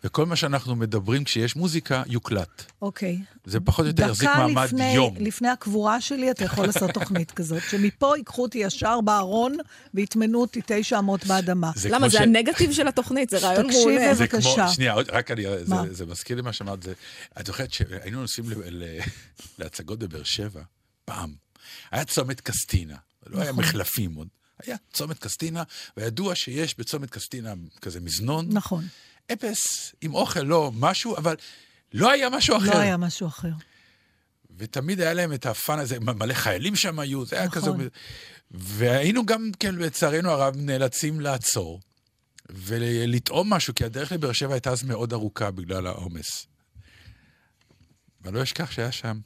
וכל מה שאנחנו מדברים כשיש מוזיקה, יוקלט. אוקיי. זה פחות או יותר יחזיק דקה מעמד לפני, יום. לפני הקבורה שלי אתה יכול לעשות תוכנית (laughs) כזאת, שמפה ייקחו אותי ישר בארון ויטמנו אותי תשע אמות באדמה. זה למה? זה ש- הנגטיב של התוכנית, זה רעיון תקשיב, מעולה. זה כמו, בבקשה. שנייה, רק אני, זה? זה מזכיר לי מה שאמרת, זה, את זוכרת שהיינו נוסעים ל, ל, (laughs) להצגות בבאר שבע, פעם. היה צומת קסטינה, לא היה נכון. מחלפים עוד. היה צומת קסטינה, וידוע שיש בצומת קסטינה כזה מזנון. נכון, אפס, עם אוכל, לא משהו, אבל לא היה משהו אחר. לא היה משהו אחר. ותמיד היה להם את הפאן הזה, מלא חיילים שם היו, זה היה נכון. כזה... והיינו גם, כן, לצערנו הרב, נאלצים לעצור ולטעום משהו, כי הדרך לבאר שבע הייתה אז מאוד ארוכה בגלל העומס. ואני לא אשכח שהיה שם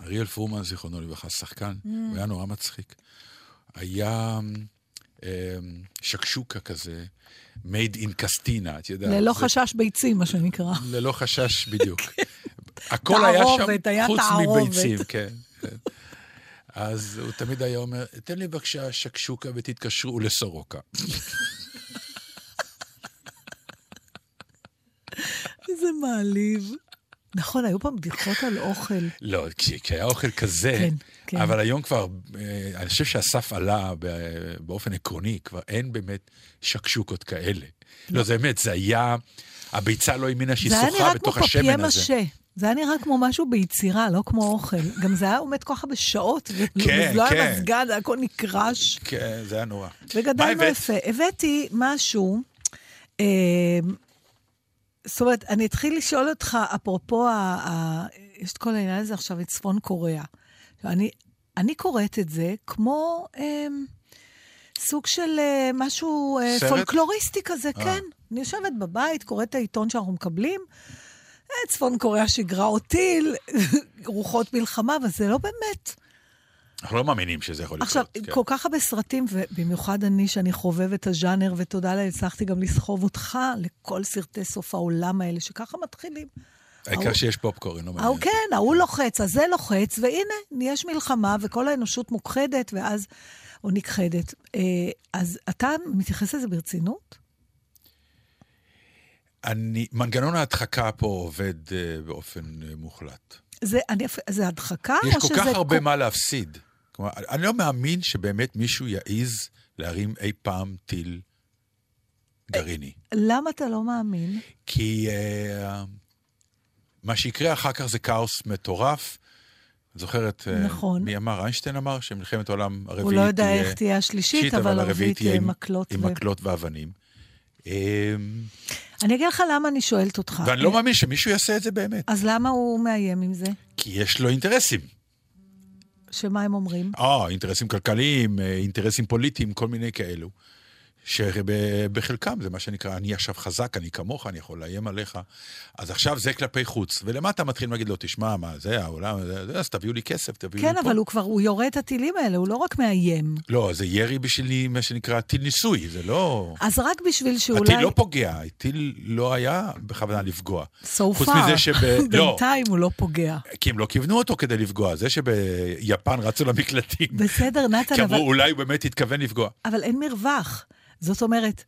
אריאל פרומן, זיכרונו לברכה, שחקן, Mm. הוא היה נורא מצחיק. היה אה, שקשוקה כזה, made in קסטינה, את יודעת. ללא זה- חשש ביצים, מה שנקרא. ללא חשש, בדיוק. (laughs) הכל היה שם היה חוץ תערובת. מביצים, כן. כן. אז הוא תמיד היה אומר, תן לי בבקשה שקשוקה ותתקשרו לסורוקה. (laughs) איזה מעליב. נכון, היו פעם בדיחות על אוכל. לא, כש- כשהיה אוכל כזה, כן, כן. אבל היום כבר, אה, אני חושב שהסף עלה באופן עקרוני, כבר אין באמת שקשוקות כאלה. לא, זה באמת, זה היה, הביצה לא האמינה שהיא זה היה שוחה נראה כמו בתוך פפיה השמן הזה. משה. זה היה נראה כמו משהו ביצירה, לא כמו אוכל. גם זה היה עומד כל כך הרבה שעות, כן, ולא כן. היה מזגן, היה הכל נקרש. כן, זה היה נורא. וגדלנו? יפה. הבאתי משהו, אה, זאת אומרת, אני אתחיל לשאול אותך, אפרופו, ה, ה, יש את כל העניין הזה עכשיו מצפון קוריאה. אני, אני קוראת את זה כמו אה, סוג של אה, משהו אה, סרט? פולקלוריסטי כזה, אה. כן. אני יושבת בבית, קוראת את העיתון שאנחנו מקבלים. אה, צפון קוריאה שיגרה או טיל, (laughs) רוחות מלחמה, אבל זה לא באמת. אנחנו לא מאמינים שזה יכול לקרות. עכשיו, כן. כל כך הרבה סרטים, ובמיוחד אני, שאני חובבת הז'אנר, ותודה לאל, הצלחתי גם לסחוב אותך לכל סרטי סוף העולם האלה, שככה מתחילים. העיקר שיש פופקורן, לא מעניין. ההוא כן, ההוא לוחץ, אז זה לוחץ, והנה, יש מלחמה, וכל האנושות מוכחדת, ואז, או נכחדת. אה, אז אתה מתייחס לזה ברצינות? אני, מנגנון ההדחקה פה עובד uh, באופן uh, מוחלט. זה, אני, זה הדחקה, יש או כל שזה... כך הרבה כל- מה להפסיד. כלומר, אני לא מאמין שבאמת מישהו יעז להרים אי פעם טיל גרעיני. למה אתה לא מאמין? כי uh, מה שיקרה אחר כך זה כאוס מטורף. זוכרת, אה, נכון. מי אמר? איינשטיין אמר שמלחמת העולם הרביעית הוא לא יודע תהיה- איך תהיה השלישית, אבל הרביעית תהיה עם מקלות. עם ו- מקלות ואבנים. אמ, אני אגיד לך למה אני שואלת אותך. ואני לא מאמין שמישהו יעשה את זה באמת, אז למה הוא מאיים עם זה? כי יש לו אינטרסים. שמה הם אומרים? אה, אינטרסים כלכליים, אה, אינטרסים פוליטיים, כל מיני כאלו. שבחלקם זה מה שנקרא, אני עכשיו חזק, אני כמוך, אני יכול לאיים עליך. אז עכשיו זה כלפי חוץ. ולמטה מתחילים להגיד לו, תשמע, מה זה, העולם, זה, אז תביאו לי כסף, תביאו כן, לי פה. אבל הוא כבר, הוא יורה את הטילים האלה, הוא לא רק מאיים. לא, זה ירי בשביל מה שנקרא טיל ניסוי, זה לא... אז רק בשביל שאולי... הטיל לא פוגע, הטיל לא היה בכוונה לפגוע. So far. שב... (laughs) לא, בינתיים הוא לא פוגע. כי הם לא כיוונו אותו כדי לפגוע. זה שביפן רצו למקלטים, בסדר, נתן, כי אבל, אמרו, אולי הוא באמת התכוון לפגוע. אבל אין מרווח. זאת אומרת,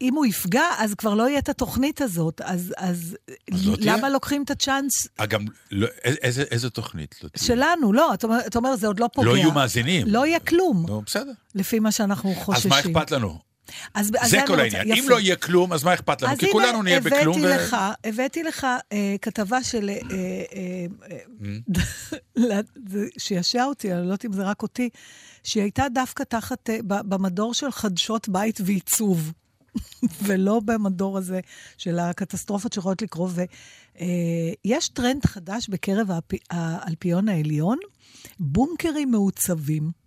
אם הוא יפגע, אז כבר לא יהיה את התוכנית הזאת. אז, אז, אז לא תהיה. למה לוקחים את הצ'אנס גם, לא, איזה, איזה תוכנית? לא תהיה? שלנו? לא, אתה אומר, אתה אומר, זה עוד לא פוגע. לא יהיו מאזינים. לא יהיה כלום, נו, בסדר. לפי מה שאנחנו אז חוששים. מה אכפת לנו? אז, אז זה כל רוצה- העניין. אם יפה. לא יהיה כלום, אז מה אכפת לנו? אז כי הנה, כולנו נהיה בכלום. הבאתי ו- לך, הבאתי לך אה, כתבה של... אה, אה, אה, (laughs) זה שישע אותי, אני לא יודעת אם זה רק אותי, שהיא הייתה דווקא תחת, אה, במדור של חדשות בית ועיצוב, (laughs) ולא במדור הזה של הקטסטרופות שיכולות לקרות. ויש טרנד חדש בקרב האלפיון העליון, בונקרים מעוצבים.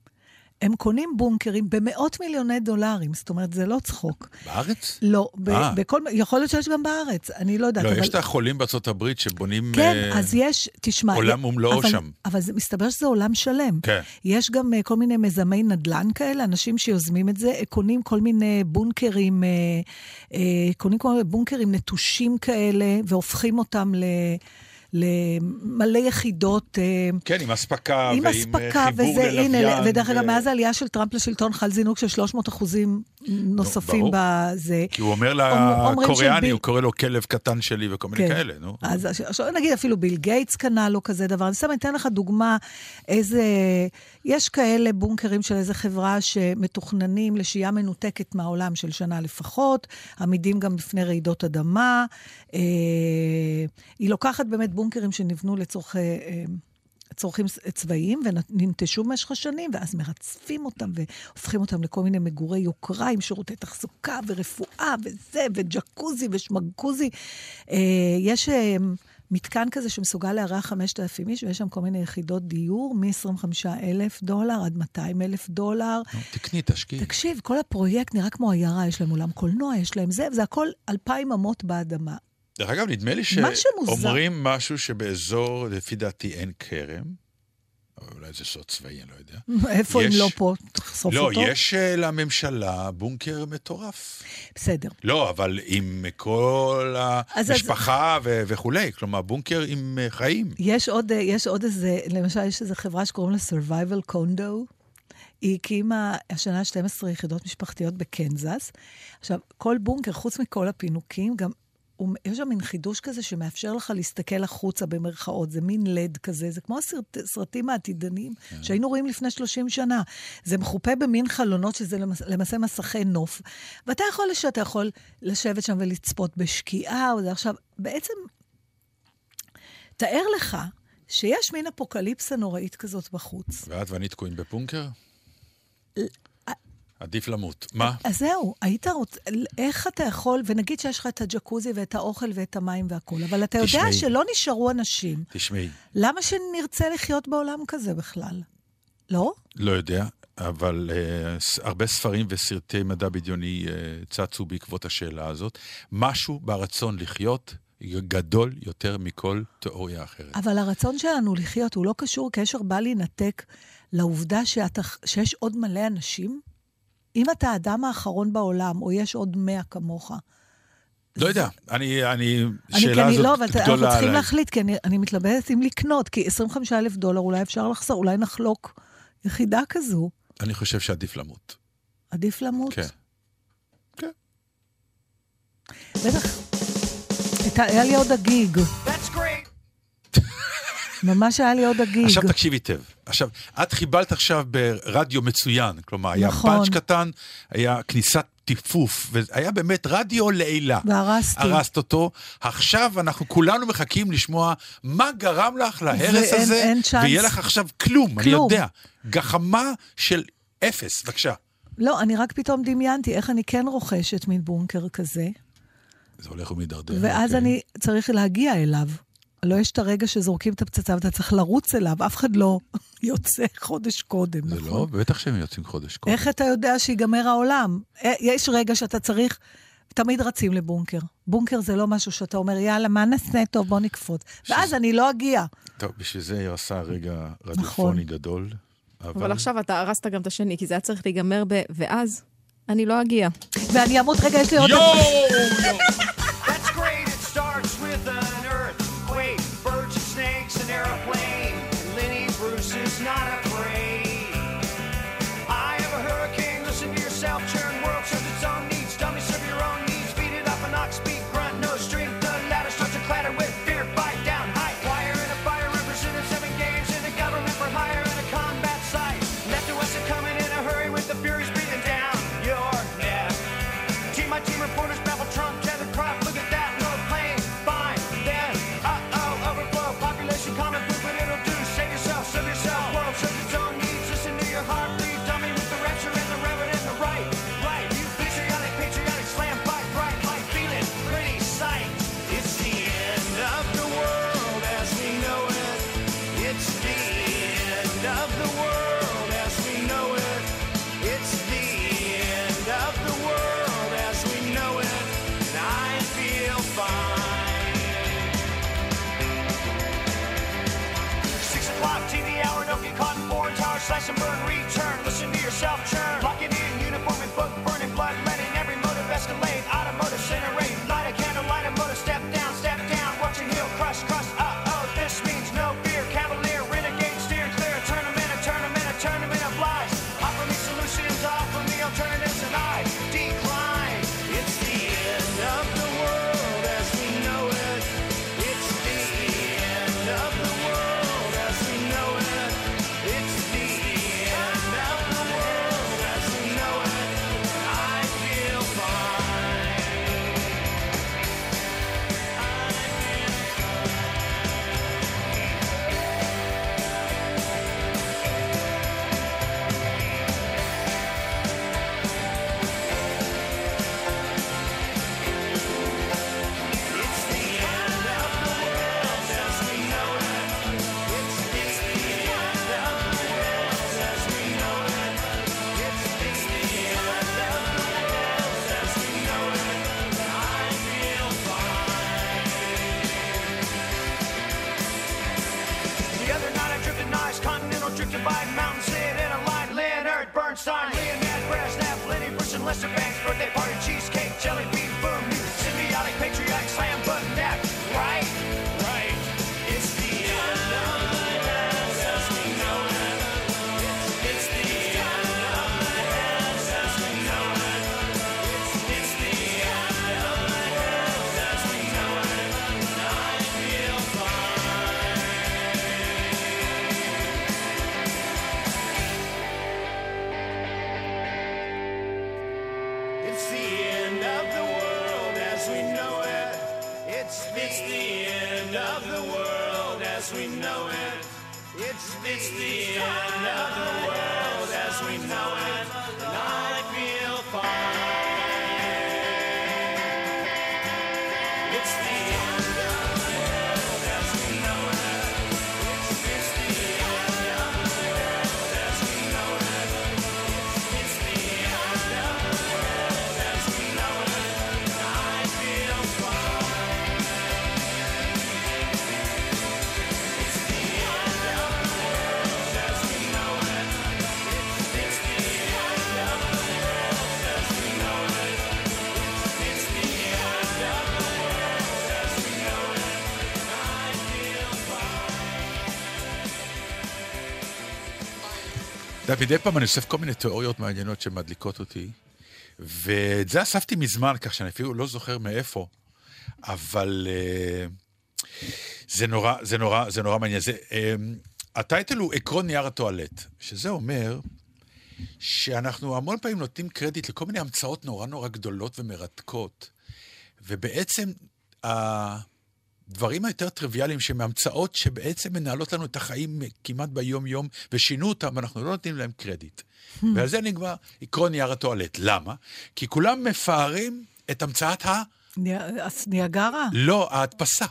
הם קונים בונקרים במאות מיליוני דולרים, זאת אומרת, זה לא צחוק. בארץ? לא, ב- אה. בכל, יכול להיות שיש גם בארץ, אני לא יודעת. לא, אבל... יש את החולים בארצות הברית שבונים... כן, אה, אז יש, תשמע... עולם ומלואו אבל, שם. אבל זה, מסתבר שזה עולם שלם. כן. יש גם אה, כל מיני מיזמי נדל"ן כאלה, אנשים שיוזמים את זה, קונים כל מיני בונקרים, אה, אה, קונים כל מיני בונקרים נטושים כאלה, והופכים אותם ל... למלא יחידות, אה, כן, עם אספקה עם ועם אספקה, אה, חיבור וזה, ללוויין. הנה, ודרך אגב, ו- מאז העלייה של טראמפ לשלטון חל זינוק של 300 אחוזים נוספים ברור. בזה. כי הוא אומר לקוריאני, הוא קורא לו כלב קטן שלי וכל מיני כן. כאלה, נו. אז עכשיו נגיד אפילו ביל גייטס קנה לו כזה דבר. אני סתם אתן לך דוגמה, איזה... יש כאלה בונקרים של איזה חברה שמתוכננים לשהייה מנותקת מהעולם של שנה לפחות, עמידים גם בפני רעידות אדמה. אה, היא לוקחת באמת בונקרים שנבנו לצורכי... אה, צורכים צבאיים וננטשו במשך השנים, ואז מרצפים אותם והופכים אותם לכל מיני מגורי יוקרה עם שירותי תחזוקה ורפואה וזה, וג'קוזי ושמגקוזי. אה, יש אה, מתקן כזה שמסוגל לארח 5,000 איש, ויש שם כל מיני יחידות דיור, מ-25,000 דולר עד 200,000 דולר. תקני, תשקיעי. תקשיב, כל הפרויקט נראה כמו עיירה, יש להם אולם קולנוע, יש להם זה, וזה הכל אלפיים אמות באדמה. דרך אגב, נדמה לי שאומרים משהו שבאזור, לפי דעתי, אין כרם. אולי זה סוד צבאי, אני לא יודע. איפה אם יש- לא פה, תחשוף לא, אותו? יש אה, לממשלה בונקר מטורף. בסדר. לא, אבל עם כל אז- המשפחה ו- וכולי. כלומר, בונקר עם אה, חיים. יש עוד, אה, יש עוד איזה, למשל, יש איזו חברה שקוראים לה Survival Condo. היא הקימה השנה 12 יחידות משפחתיות בקנזס. עכשיו, כל בונקר, חוץ מכל הפינוקים, גם הוא, יש שם מין חידוש כזה שמאפשר לך להסתכל החוצה במרכאות. זה מין לד כזה, זה כמו הסרט, הסרטים העתידניים שהיינו רואים לפני 30 שנה. זה מחופה במין חלונות שזה למס, למעשה מסכי נוף. ואתה יכול, לש- אתה יכול לשבת שם ולצפות בשקיעה. או זה. עכשיו, בעצם תאר לך שיש מין אפוקליפסה נוראית כזאת בחוץ. ואת ואני תקועים בפונקר? עדיף למות. מה? אז זהו, היית רוצה, איך אתה יכול, ונגיד שיש לך את הג'קוזי ואת האוכל ואת המים והכול, אבל אתה יודע תשמעי. שלא נשארו אנשים. תשמעי, למה שנרצה לחיות בעולם כזה בכלל? לא? לא יודע, אבל uh, הרבה ספרים וסרטי מדע בדיוני uh, צצו בעקבות השאלה הזאת. משהו ברצון לחיות גדול יותר מכל תיאוריה אחרת. אבל הרצון שלנו לחיות הוא לא קשור קשר בל יינתק לעובדה שאתה, שיש עוד מלא אנשים. אם אתה האדם האחרון בעולם, או יש עוד מאה כמוך, לא יודע, אני, אני, אני, שאלה הזאת לא, אבל אתה- אנחנו גדולה צריכים עליי. להחליט, כי אני, אני מתלבטת אם לקנות, כי 25 אלף דולר אולי אפשר לחסור, אולי נחלוק יחידה כזו. אני חושב שעדיף למות. עדיף למות. כן. כן. בטח. היה לי עוד הגיג. ממש היה לי עוד הגיג. עכשיו תקשיב היטב. עכשיו, את חיבלת עכשיו ברדיו מצוין, כלומר, היה נכון. פאנץ' קטן, היה כניסת טיפוף, והיה באמת רדיו לעילה. והרסתי. הרסת אותו. עכשיו אנחנו כולנו מחכים לשמוע מה גרם לך להרס ואין- הזה, אין צ'אנס. ויהיה לך עכשיו כלום, אני כלום. יודע. גחמה של אפס, בבקשה. לא, אני רק פתאום דמיינתי איך אני כן רוכשת מין בונקר כזה, זה הולך ומידרדר. ואז אוקיי. אני צריך להגיע אליו. לא יש את הרגע שזורקים את הפצצה ואתה צריך לרוץ אליו, אף אחד לא (laughs) יוצא חודש קודם, זה נכון? לא, בטח שהם יוצאים חודש קודם. איך אתה יודע שיגמר העולם? אה, יש רגע שאתה צריך... תמיד רצים לבונקר. בונקר זה לא משהו שאתה אומר, יאללה, מה נעשה? טוב, בוא נקפוץ. ואז אני לא אגיע. טוב, בשביל זה היא עושה רגע נכון. רדיופוני גדול. אבל עכשיו אתה הרסת גם את השני, כי זה היה צריך להיגמר ב... ואז אני לא אגיע. ואני אמות, רגע, יש לי עוד... יואו! Drifted by mountain, sit in a line. Leonard Bernstein, Leonard Brezhnev, Lenny Bruce and Lester Banks, birthday party, cheesecake, jelly bean, מדי פעם אני אוסף כל מיני תיאוריות מעניינות שמדליקות אותי, ואת זה אספתי מזמן, כך שאני אפילו לא זוכר מאיפה, אבל אה, זה נורא, זה נורא, זה נורא מעניין. זה, אה, הטייטל הוא עקרון נייר הטואלט, שזה אומר שאנחנו המון פעמים נותנים קרדיט לכל מיני המצאות נורא נורא גדולות ומרתקות, ובעצם הדברים היותר טריוויאליים שהם המצאות שבעצם מנהלות לנו את החיים כמעט ביום-יום, ושינו אותם, אנחנו לא נותנים להם קרדיט. ועל זה נגמר עקרון נייר הטואלט. למה? כי כולם מפארים את המצאת ה... ניאגרה? לא, ההדפסה.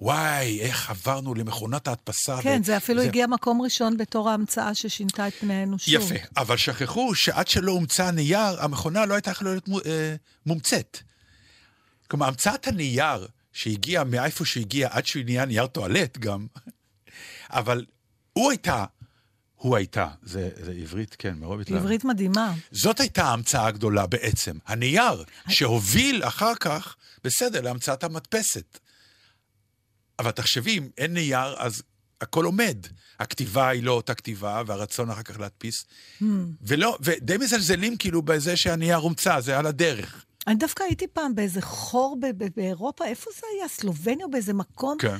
וואי, איך עברנו למכונת ההדפסה. כן, ו- זה אפילו הגיע מקום ראשון בתור ההמצאה ששינתה את פני האנושות. יפה, אבל שכחו שעד שלא הומצא הנייר, המכונה לא הייתה יכולה להיות אה, מומצאת. כלומר, המצאת הנייר שהגיע מאיפה שהגיע עד שהוא נהיה נייר טואלט גם, (laughs) אבל הוא הייתה, הוא הייתה, זה, זה עברית, כן, מרוב התלהבות. עברית מדהימה. זאת הייתה ההמצאה הגדולה בעצם, הנייר, שהוביל אחר כך, בסדר, להמצאת המדפסת. אבל תחשבי, אם אין נייר, אז הכל עומד. הכתיבה היא לא אותה כתיבה, והרצון אחר כך להדפיס. ולא, ודי מזלזלים כאילו בזה שהנייר הומצא, זה על הדרך. אני דווקא הייתי פעם באיזה חור ב- ב- באירופה, איפה זה היה? סלובניה או באיזה מקום? כן.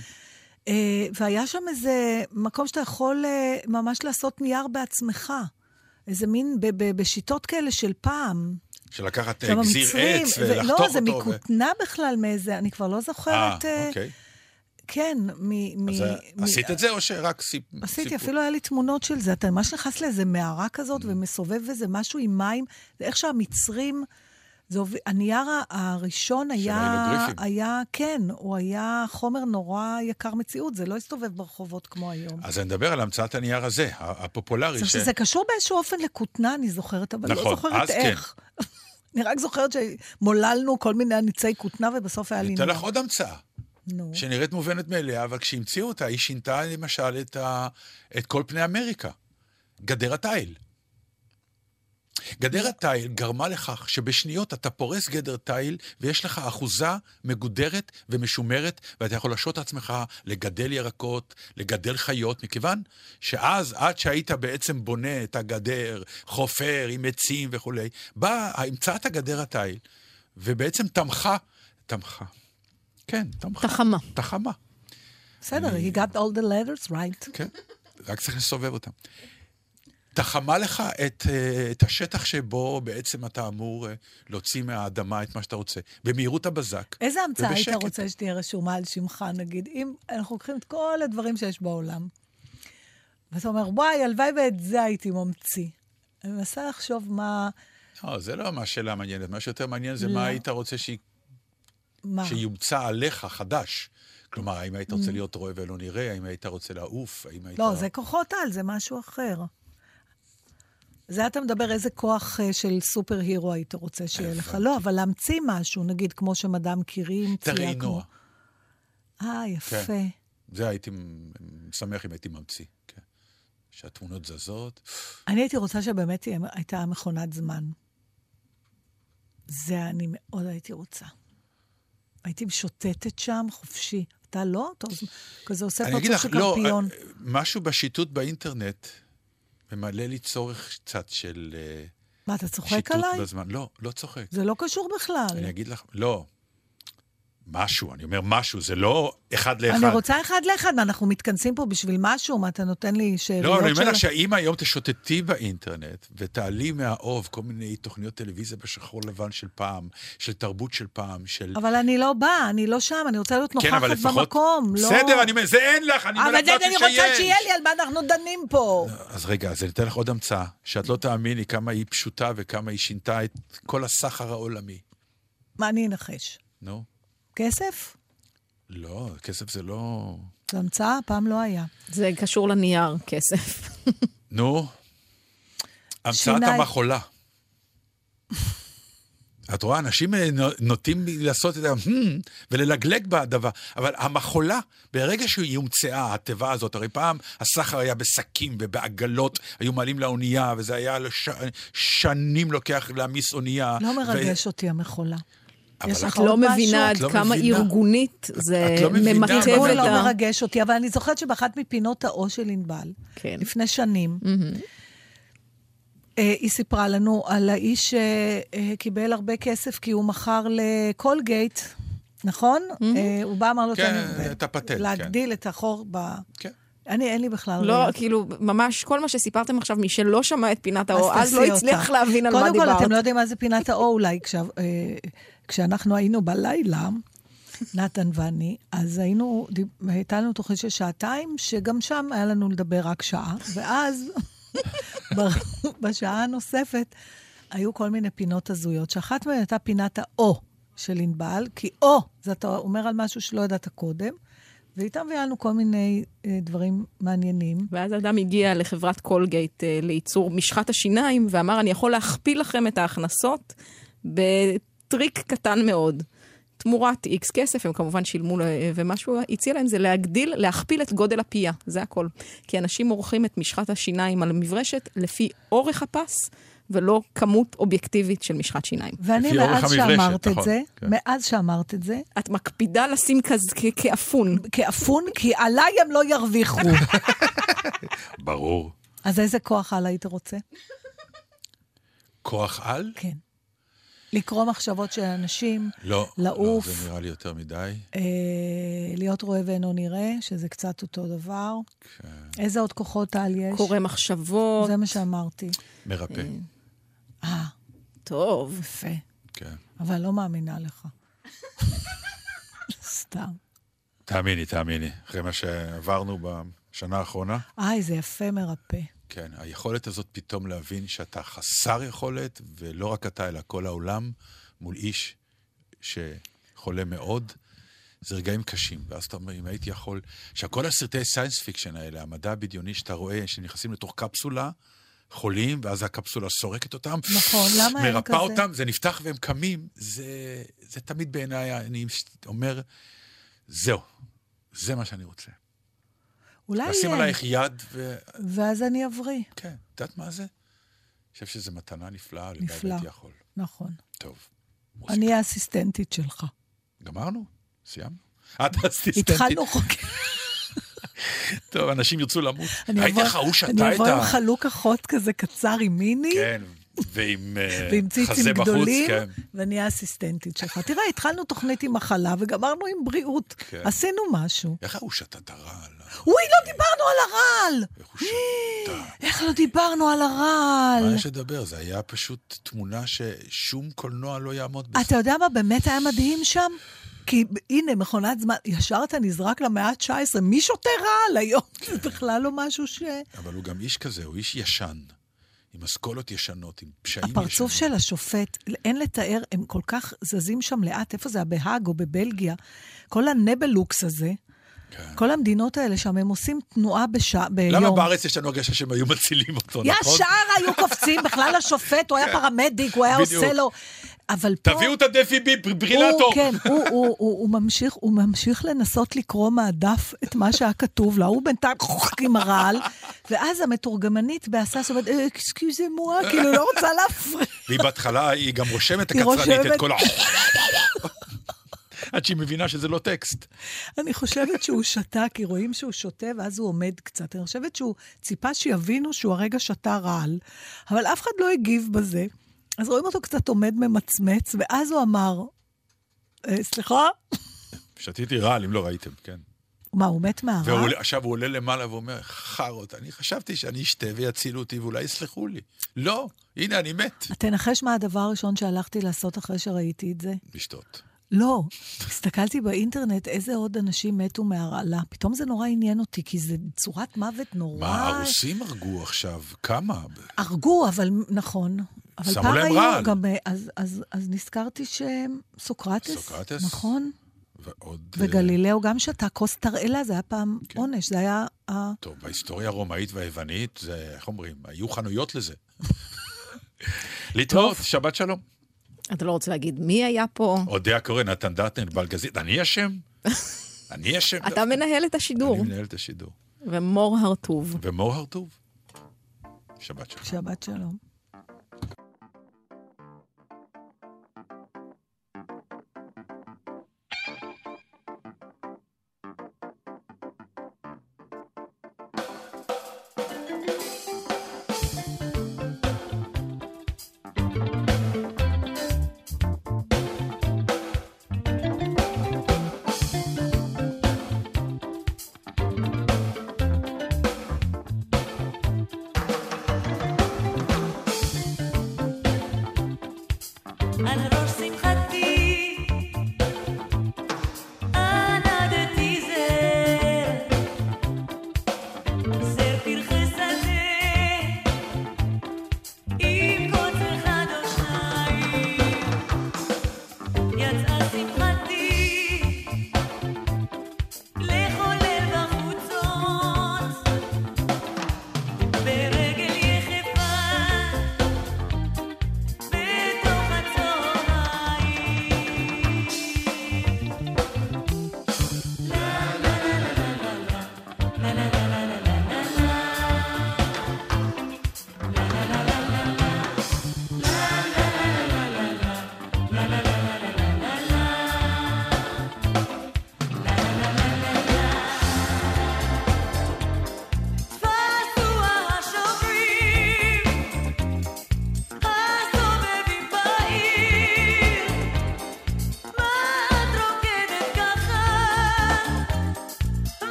אה, והיה שם איזה מקום שאתה יכול אה, ממש לעשות נייר בעצמך. איזה מין, ב- ב- בשיטות כאלה של פעם. של לקחת אה, גזיר המצרים, עץ ו- ולחתוך לא, אותו. זה ו- מכותנה בכלל מאיזה, אני כבר לא אה, זוכרת. אה, אוקיי. כן, מ... אז מ- אה, מ- עשית את זה או שרק סיפ... עשיתי, סיפור? אפילו היה לי תמונות של זה. אתה ממש נכנס לאיזה מערה Mm. כזאת ומסובב איזה משהו עם מים. זה איך שהמצרים... הוביל, הנייר הראשון היה. היה, כן, הוא היה חומר נורא יקר מציאות, זה לא הסתובב ברחובות כמו היום. אז אני מדבר על המצאת הנייר הזה, הפופולרי. עכשיו, שזה קשור באיזשהו אופן לכותנה, אני זוכרת, אבל נכון, לא זוכרת אז כן. איך. (laughs) אני רק זוכרת שמוללנו כל מיני ניצי כותנה, ובסוף היה לי נורא. לך עוד המצאה. נו. שנראית מובנת מאליה, אבל כשהמציאו אותה, היא שינתה למשל את, ה... את כל פני אמריקה. גדר התיל. גדר התיל גרמה לכך שבשניות אתה פורס גדר תיל ויש לך אחוזה מגודרת ומשומרת, ואתה יכול להשעות את עצמך לגדל ירקות, לגדל חיות, מכיוון שאז, עד שהיית בעצם בונה את הגדר, חופר עם עצים וכולי, באה המצאת הגדר התיל, ובעצם תמכה, תמכה. כן, תמכה. תחמה. תחמה. בסדר, he got all the letters right. כן, רק צריך לסובב אותם. תחמה לך את, אה, את השטח שבו בעצם אתה אמור אה, להוציא מהאדמה את מה שאתה רוצה, במהירות הבזק. איזה המצאה היית ובשקט. רוצה שתהיה רשומה על שמך, נגיד? אם אנחנו לוקחים את כל הדברים שיש בעולם, ואתה אומר, וואי, הלוואי ואת זה הייתי ממציא. אני מנסה לחשוב מה... לא, זה לא מה השאלה המעניינת, מה שיותר מעניין זה לא. מה היית רוצה ש... מה? שיומצא עליך חדש. כלומר, האם היית רוצה להיות רואה ולא נראה, האם היית רוצה לעוף, האם היית... Mm. לא, זה כוחות על, זה משהו אחר. זה אתה מדבר איזה כוח אה, של סופר הירו היית רוצה שיהיה לך. לא, אבל להמציא משהו, נגיד כמו שמדאם קירי המציאה. תראי נועה. אה, יפה. כן. זה הייתי שמח אם הייתי ממציא, כן. שהתמונות זזות. אני הייתי רוצה שבאמת הייתה מכונת זמן. זה אני מאוד הייתי רוצה. הייתי משוטטת שם חופשי. אתה לא? אתה כזה עושה אני אגיד פרצוף לך, של לא, קרפיון. אה, משהו בשיטוט באינטרנט ממלא לי צורך קצת של אה, מה, אתה צוחק עליי? בזמן. לא, לא צוחק. זה לא קשור בכלל. אני אגיד לך, לא. משהו, אני אומר משהו, זה לא אחד לאחד. אני רוצה אחד לאחד, אנחנו מתכנסים פה בשביל משהו? מה, אתה נותן לי שאריות לא, אבל אני של... אומר לך שאם היום תשוטטי באינטרנט ותעלי מהאוב כל מיני תוכניות טלוויזיה בשחור לבן של פעם, של תרבות של פעם, של... אבל אני לא באה, אני לא שם, אני רוצה להיות כן, נוכחת אבל לפחות... במקום, לא... בסדר, אני אומר, זה אין לך, אני אומר אבל לך זה משהו אני רוצה שיש. שיהיה לי, על מה אנחנו דנים פה. אז רגע, אז אני אתן לך עוד המצאה, שאת לא תאמיני כמה היא פשוטה וכמה היא שינתה את כל הסחר העולמי. מה, אני אנחש? נו? כסף? לא, כסף זה לא... זו המצאה? פעם לא היה. זה קשור לנייר, כסף. נו, המצאת. המחולה. את רואה, אנשים אה, נו- נוטים לעשות את ה... "Hmm", וללגלג בדבר, אבל המחולה, ברגע שהיא הומצאה, התיבה הזאת, הרי פעם הסחר היה בשקים ובעגלות, היו מעלים לאונייה, וזה היה לש... שנים לוקח להעמיס אונייה. לא ו- מרגש אותי המחולה. יש את לך את לא? מבינה עד לא כמה מבינה. ארגונית זה את לא ממטב מה ארגון לא ה... מרגש אותי, אבל אני זוכרת שבאחת מפינות האו של ענבל, כן. לפני שנים, אה, היא סיפרה לנו על האיש שקיבל הרבה כסף כי הוא מכר לקולגייט, נכון? אה, הוא בא, אמר לו, כן, "תן לי- את הפטנט, כן. להגדיל את החור ב... כן. אני, אין לי בכלל לא, ראייה. כאילו, ממש כל מה שסיפרתם עכשיו, מי שלא שמע את פינת אז האור, אז לא הצליח אותה. להבין על מה קודם כל, דיברת. אתם לא יודעים מה זה פינת האו אולי. כשה, אה, כשאנחנו היינו בלילה, נתן ואני, אז היינו, הייתה לנו תוכנית של שעתיים, שגם שם היה לנו לדבר רק שעה, ואז (laughs) בשעה הנוספת היו כל מיני פינות הזויות, שאחת מהן הייתה פינת האו של ענבל, כי או, זה אתה אומר על משהו שלא ידעת קודם, ואיתה מביאה לנו כל מיני אה, דברים מעניינים. ואז אדם הגיע לחברת קולגייט אה, לייצור משחת השיניים, ואמר, אני יכול להכפיל לכם את ההכנסות בטריק קטן מאוד. תמורת איקס כסף, הם כמובן שילמו, ומה שהוא הציע להם זה להגדיל, להכפיל את גודל הפייה, זה הכל. כי אנשים עורכים את משחת השיניים על המברשת לפי אורך הפס, ולא כמות אובייקטיבית של משחת שיניים. ואני, מאז שאמרת את נכון, זה, כן. מאז שאמרת את זה, את מקפידה לשים כזה כאפון. כאפון, כי עליי הם לא ירוויחו. ברור. אז איזה כוח על היית רוצה? כוח על? כן. לקרוא מחשבות של אנשים, לא. לעוף. לא, זה נראה לי יותר מדי. אה, להיות רואה ואינו נראה, שזה קצת אותו דבר. כן. איזה עוד כוחות על יש? קורא מחשבות. זה מה שאמרתי. מרפא. אה, טוב. יפה. כן. אבל לא מאמינה לך. (laughs) סתם. תאמיני, תאמיני. אחרי מה שעברנו בשנה האחרונה, איי, זה יפה מרפא. כן, היכולת הזאת פתאום להבין שאתה חסר יכולת, ולא רק אתה, אלא כל העולם, מול איש שחולה מאוד, זה רגעים קשים. ואז אתה אומר, אם הייתי יכול... עכשיו, כל הסרטי science fiction האלה, המדע הבדיוני שאתה רואה, שנכנסים לתוך קפסולה, חולים, ואז הקפסולה סורקת אותם. נכון, למה אין מרפא כזה? אותם, זה נפתח והם קמים. זה, זה תמיד בעיניי, אני אומר, זהו, זה מה שאני רוצה. אולי... לשים אה, עלייך יד ו... ואז אני אבריא. כן, את יודעת מה זה? אני חושב שזו מתנה נפלאה, נפלא. יכול. נכון. טוב. מוזיקה. אני האסיסטנטית שלך. גמרנו? סיימנו? את אסיסטנטית. התחלנו חוק... טוב, אנשים ירצו למות. אני ראית איך ההוא שתה אני את אבוא עם ה... חלוק אחות כזה קצר עם מיני, כן, ועם אה, ועם ציצים חזה בחוץ, גדולים, כן. ואני האסיסטנטית שלך. תראה, התחלנו תוכנית עם מחלה וגמרנו עם בריאות. כן. עשינו משהו. איך ההוא שתה את הרעל? אוי, לא דיברנו על הרעל! איך הוא שתה? איך לא דיברנו על הרעל? מה יש לדבר? זה היה פשוט תמונה ששום קולנוע לא יעמוד בזה. אתה יודע מה באמת היה מדהים שם? כי הנה, מכונת זמן, ישר אתה נזרק למאה ה-19, מי שותה רעל היום? (laughs) זה בכלל לא משהו ש... אבל הוא גם איש כזה, הוא איש ישן. עם אסכולות ישנות, עם פשעים ישנים. הפרצוף של השופט, אין לתאר, הם כל כך זזים שם לאט, איפה זה? בהאג או בבלגיה? כל הנבלוקס הזה, כן. כל המדינות האלה שם, הם עושים תנועה בשעה, ביום. למה בארץ יש לנו הרגשה שהם היו מצילים אותו, נכון? ישר היו קופצים, בכלל השופט, הוא היה פרמדיק, הוא היה בדיוק. עושה לו... אבל פה... תביאו את הדפי ברילטור. הוא, כן, הוא, הוא, הוא, הוא, ממשיך, הוא ממשיך לנסות לקרוא מהדף את מה שהיה כתוב לה, הוא בינתיים עם הרעל, ואז המתורגמנית בהסס אומרת, אקסקיוזה מואה, כאילו, לא רוצה להפריע. והיא בהתחלה, היא גם רושמת הקצרנית. את כל ה... עד שהיא מבינה שזה לא טקסט. אני חושבת שהוא שתה, כי רואים שהוא שותה, ואז הוא עומד קצת. אני חושבת שהוא ציפה שיבינו שהוא הרגע שתה רעל, אבל אף אחד לא הגיב בזה. אז רואים אותו קצת עומד ממצמץ, ואז הוא אמר, "אה, סליחה? שתיתי רעל, אם לא ראיתם, כן. מה, הוא מת מהרעל? ועכשיו הוא עולה למעלה ואומר, חארות, אני חשבתי שאני אשתה ויצילו אותי ואולי יסלחו לי. לא, הנה, אני מת. תנחש מה הדבר הראשון שהלכתי לעשות אחרי שראיתי את זה? לשתות. לא, הסתכלתי באינטרנט איזה עוד אנשים מתו מהרעלה. פתאום זה נורא עניין אותי, כי זה צורת מוות נורא... מה, הרוסים הרגו עכשיו? כמה? הרגו, אבל נכון. אבל שמו פעם להם היו רעל. גם... אז, אז, אז נזכרתי שסוקרטס, סוקרטס? נכון? ועוד... אה, וגלילאו גם שתה כוס תרעלה, זה היה פעם כן. עונש, זה היה... טוב, בהיסטוריה הרומאית והיוונית, זה, איך אומרים, היו חנויות לזה. (laughs) להתראות, שבת שלום. אתה לא רוצה להגיד מי היה פה? אודיה קורא, נתן דטנר, בלגזית, אני אשם? (laughs) אני אשם? אתה מנהל את השידור, אני מנהל את השידור. ומור הרטוב. ומור הרטוב. שבת שלום. שבת שלום.